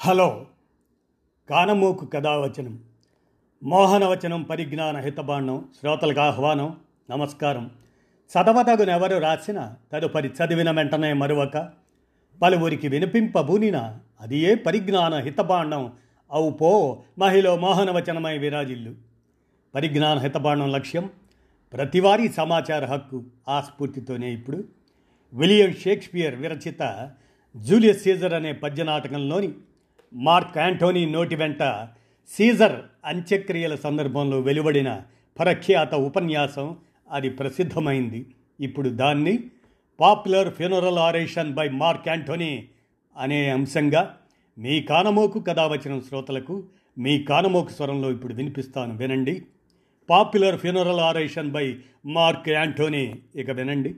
Hello. కానమూకు కథావచనం. మోహనవచనం పరిజ్ఞాన హితబాండం శ్రోతలకు ఆహ్వానం. నమస్కారం. చదవతగునెవరు రాసిన తదుపరి చదివిన వెంటనే మరొక పలువురికి వినిపింపబూనిన అది ఏ పరిజ్ఞాన హితబాండం అవు పో మహిళ మోహనవచనమై విరాజిల్లు. పరిజ్ఞాన హితబాండం లక్ష్యం. ప్రతివారీ సమాచార హక్కు ఆ స్ఫూర్తితోనే ఇప్పుడు. విలియం షేక్స్పియర్ విరచిత జూలియస్ సీజర్ అనే పద్య నాటకంలోని మార్క్ యాంటోనీ నోటి వెంట సీజర్ అంత్యక్రియల సందర్భంలో వెలువడిన ప్రఖ్యాత ఉపన్యాసం అది ప్రసిద్ధమైంది. ఇప్పుడు దాన్ని popular funeral oration by Mark Antony అనే అంశంగా మీ కానమోకు కథ వచ్చిన శ్రోతలకు మీ కానమోకు స్వరంలో ఇప్పుడు వినిపిస్తాను వినండి. Popular funeral oration by Mark Antony ఇక వినండి.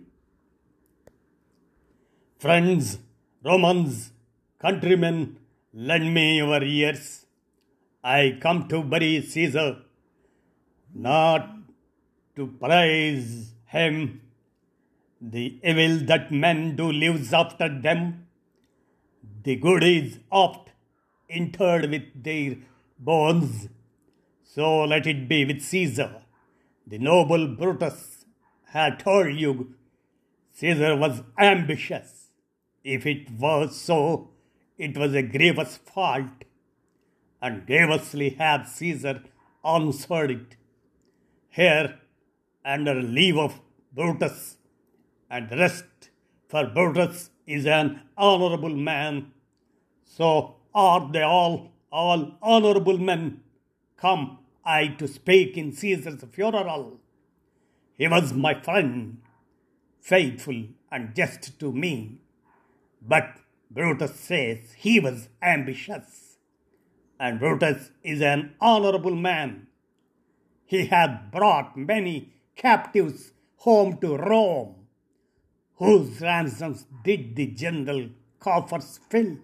Friends Romans countrymen lend me your ears. I come to bury Caesar, not to praise him. The evil that men do lives after them. The good is oft interred with their bones. So let it be with Caesar. The noble Brutus had told you Caesar was ambitious. If it was so, it was a grievous fault, and grievously hath Caesar answered it. Here, under leave of Brutus and rest, for Brutus is an honorable man, so are they all, all honorable men. Come I to speak in Caesar's funeral. He was my friend, faithful and just to me, but Brutus says he was ambitious, and Brutus is an honorable man. He hath brought many captives home to Rome, whose ransoms did the general coffers fill.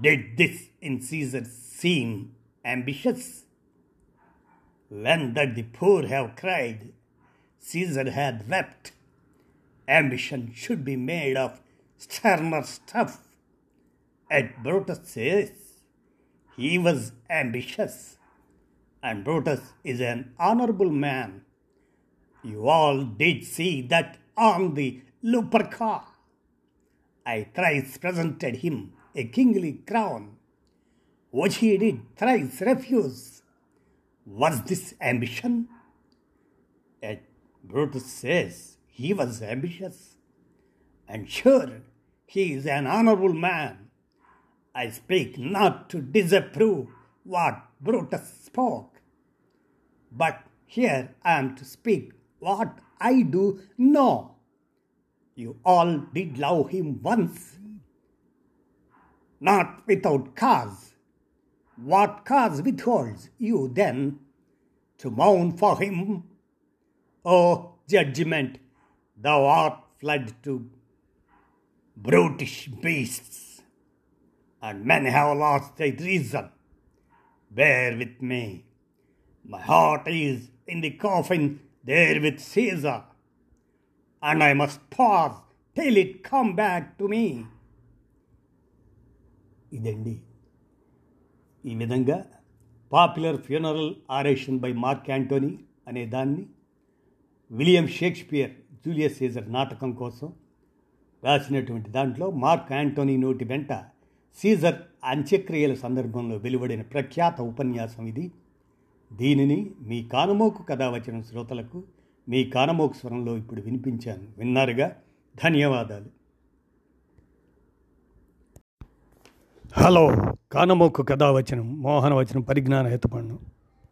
Did this in Caesar seem ambitious? When that the poor have cried, Caesar had wept. Ambition should be made of sterner stuff. And Brutus says he was ambitious, and Brutus is an honorable man. You all did see that on the Lupercal. I thrice presented him a kingly crown, which he did thrice refuse. Was this ambition? Yet Brutus says he was ambitious, and sure he is an honorable man. I speak not to disapprove what Brutus spoke, but here I am to speak what I do know. You all did love him once, not without cause. What cause withholds you then to mourn for him? O judgment, thou art fled to brutish beasts, and many have lost their reason. Bear with me. My heart is in the coffin there with Caesar, and I must pause till it come back to me. ఇదండి ఈ విధంగా popular funeral oration by Mark Antony అనే దాన్ని William Shakespeare Julius Caesar నాటకం కోసం రాసినటువంటి దాంట్లో mark Anthony నోటి వెంట సీజర్ అంత్యక్రియల సందర్భంలో వెలువడిన ప్రఖ్యాత ఉపన్యాసం ఇది. దీనిని మీ కానమోకు కథ వచ్చిన శ్రోతలకు మీ కానమోకు స్వరంలో ఇప్పుడు వినిపించాను. విన్నారుగా? ధన్యవాదాలు. హలో కానమోకు కథావచనం మోహనవచనం పరిజ్ఞాన హేతుపండు